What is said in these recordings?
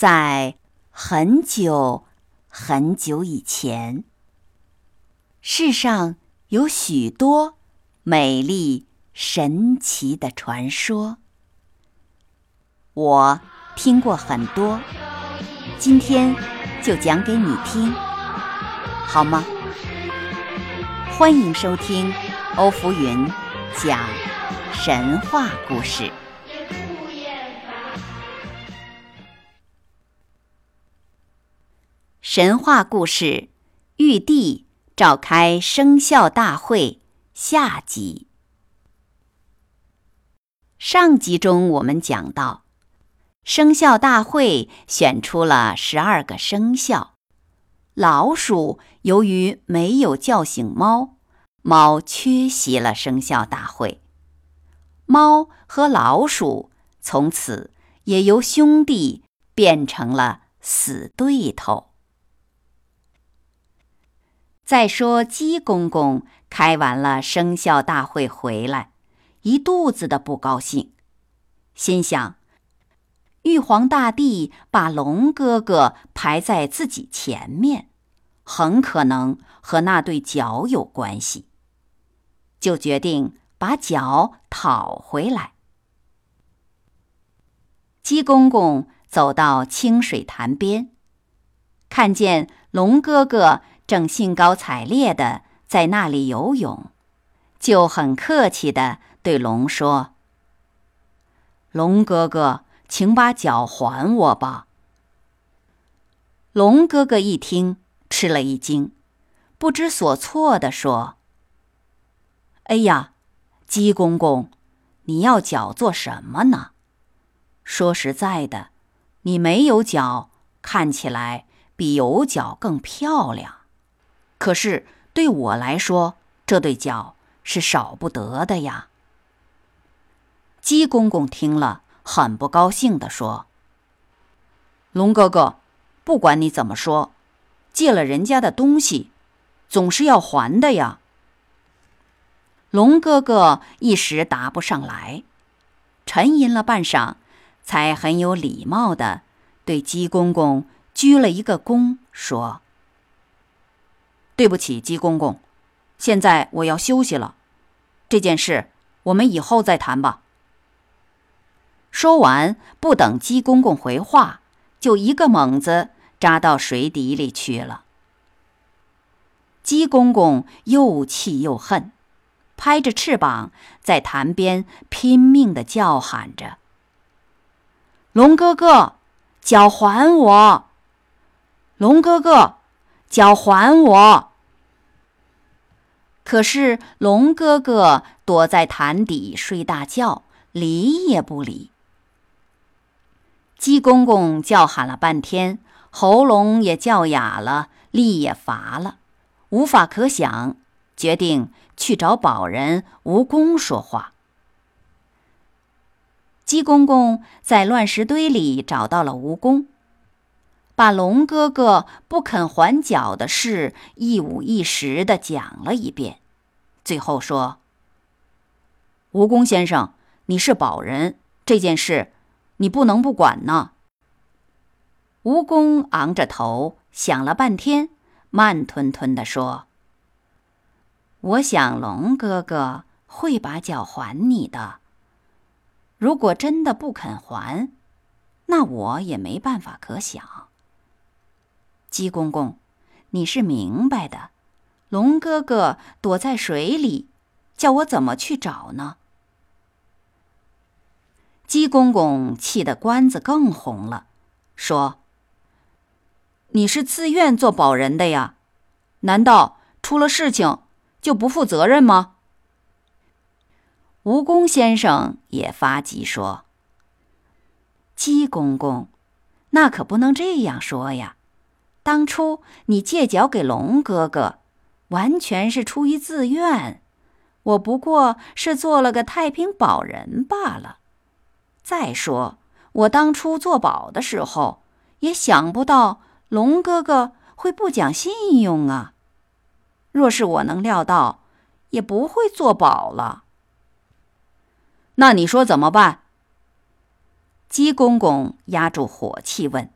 在很久很久以前，世上有许多美丽神奇的传说，我听过很多，今天就讲给你听，好吗？欢迎收听欧福云讲神话故事。神话故事：玉帝召开生肖大会下集。上集中我们讲到，生肖大会选出了十二个生肖。老鼠由于没有叫醒猫，猫缺席了生肖大会。猫和老鼠从此也由兄弟变成了死对头。再说，鸡公公开完了生肖大会回来，一肚子的不高兴，心想：玉皇大帝把龙哥哥排在自己前面，很可能和那对脚有关系，就决定把脚讨回来。鸡公公走到清水潭边，看见龙哥哥。正兴高采烈的在那里游泳，就很客气的对龙说：“龙哥哥，请把脚还我吧。”龙哥哥一听，吃了一惊，不知所措的说：“哎呀，鸡公公，你要脚做什么呢？说实在的，你没有脚，看起来比有脚更漂亮。”可是对我来说，这对脚是少不得的呀。鸡公公听了，很不高兴地说：“龙哥哥，不管你怎么说，借了人家的东西，总是要还的呀。”龙哥哥一时答不上来，沉吟了半晌，才很有礼貌地对鸡公公鞠了一个躬，说。对不起，鸡公公，现在我要休息了。这件事我们以后再谈吧。说完，不等鸡公公回话，就一个猛子扎到水底里去了。鸡公公又气又恨，拍着翅膀在潭边拼命的叫喊着：“龙哥哥，脚还我！龙哥哥，脚还我！”可是龙哥哥躲在潭底睡大觉，理也不理。鸡公公叫喊了半天，喉咙也叫哑了，力也乏了，无法可想，决定去找宝人蜈蚣说话。鸡公公在乱石堆里找到了蜈蚣，把龙哥哥不肯还脚的事一五一十的讲了一遍。最后说：“蜈蚣先生，你是宝人，这件事你不能不管呢。”蜈蚣昂着头想了半天，慢吞吞地说：“我想龙哥哥会把脚还你的。如果真的不肯还，那我也没办法可想。鸡公公，你是明白的。”龙哥哥躲在水里，叫我怎么去找呢？鸡公公气得关子更红了，说：“你是自愿做保人的呀？难道出了事情就不负责任吗？”蜈蚣先生也发急说：“鸡公公，那可不能这样说呀！当初你借脚给龙哥哥。”完全是出于自愿，我不过是做了个太平保人罢了。再说，我当初做保的时候，也想不到龙哥哥会不讲信用啊。若是我能料到，也不会做保了。那你说怎么办？鸡公公压住火气问：“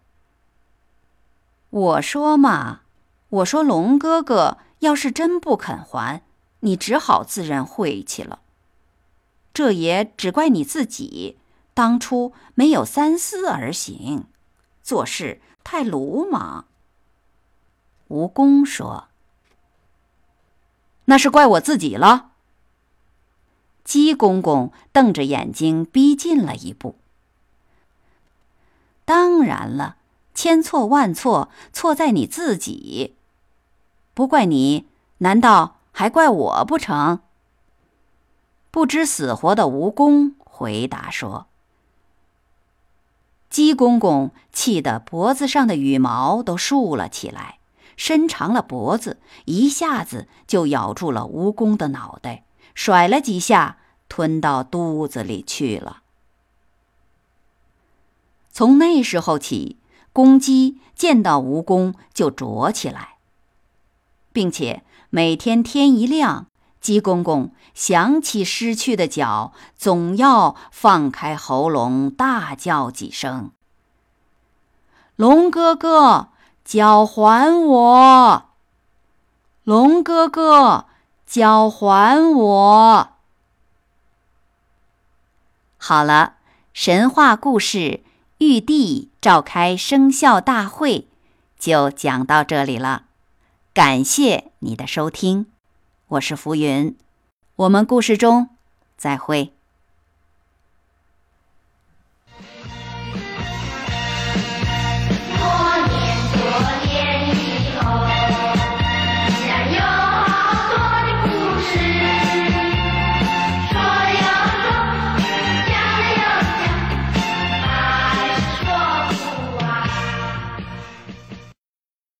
我说嘛，我说龙哥哥要是真不肯还，你只好自认晦气了。这也只怪你自己，当初没有三思而行，做事太鲁莽。蜈蚣说：“那是怪我自己了。”鸡公公瞪着眼睛逼近了一步。当然了。千错万错，错在你自己，不怪你，难道还怪我不成？不知死活的蜈蚣回答说：“鸡公公气得脖子上的羽毛都竖了起来，伸长了脖子，一下子就咬住了蜈蚣的脑袋，甩了几下，吞到肚子里去了。从那时候起。”公鸡见到蜈蚣就啄起来，并且每天天一亮，鸡公公想起失去的脚，总要放开喉咙大叫几声：“龙哥哥，脚还我！龙哥哥，脚还我！”好了，神话故事。玉帝召开生肖大会，就讲到这里了。感谢你的收听，我是浮云，我们故事中再会。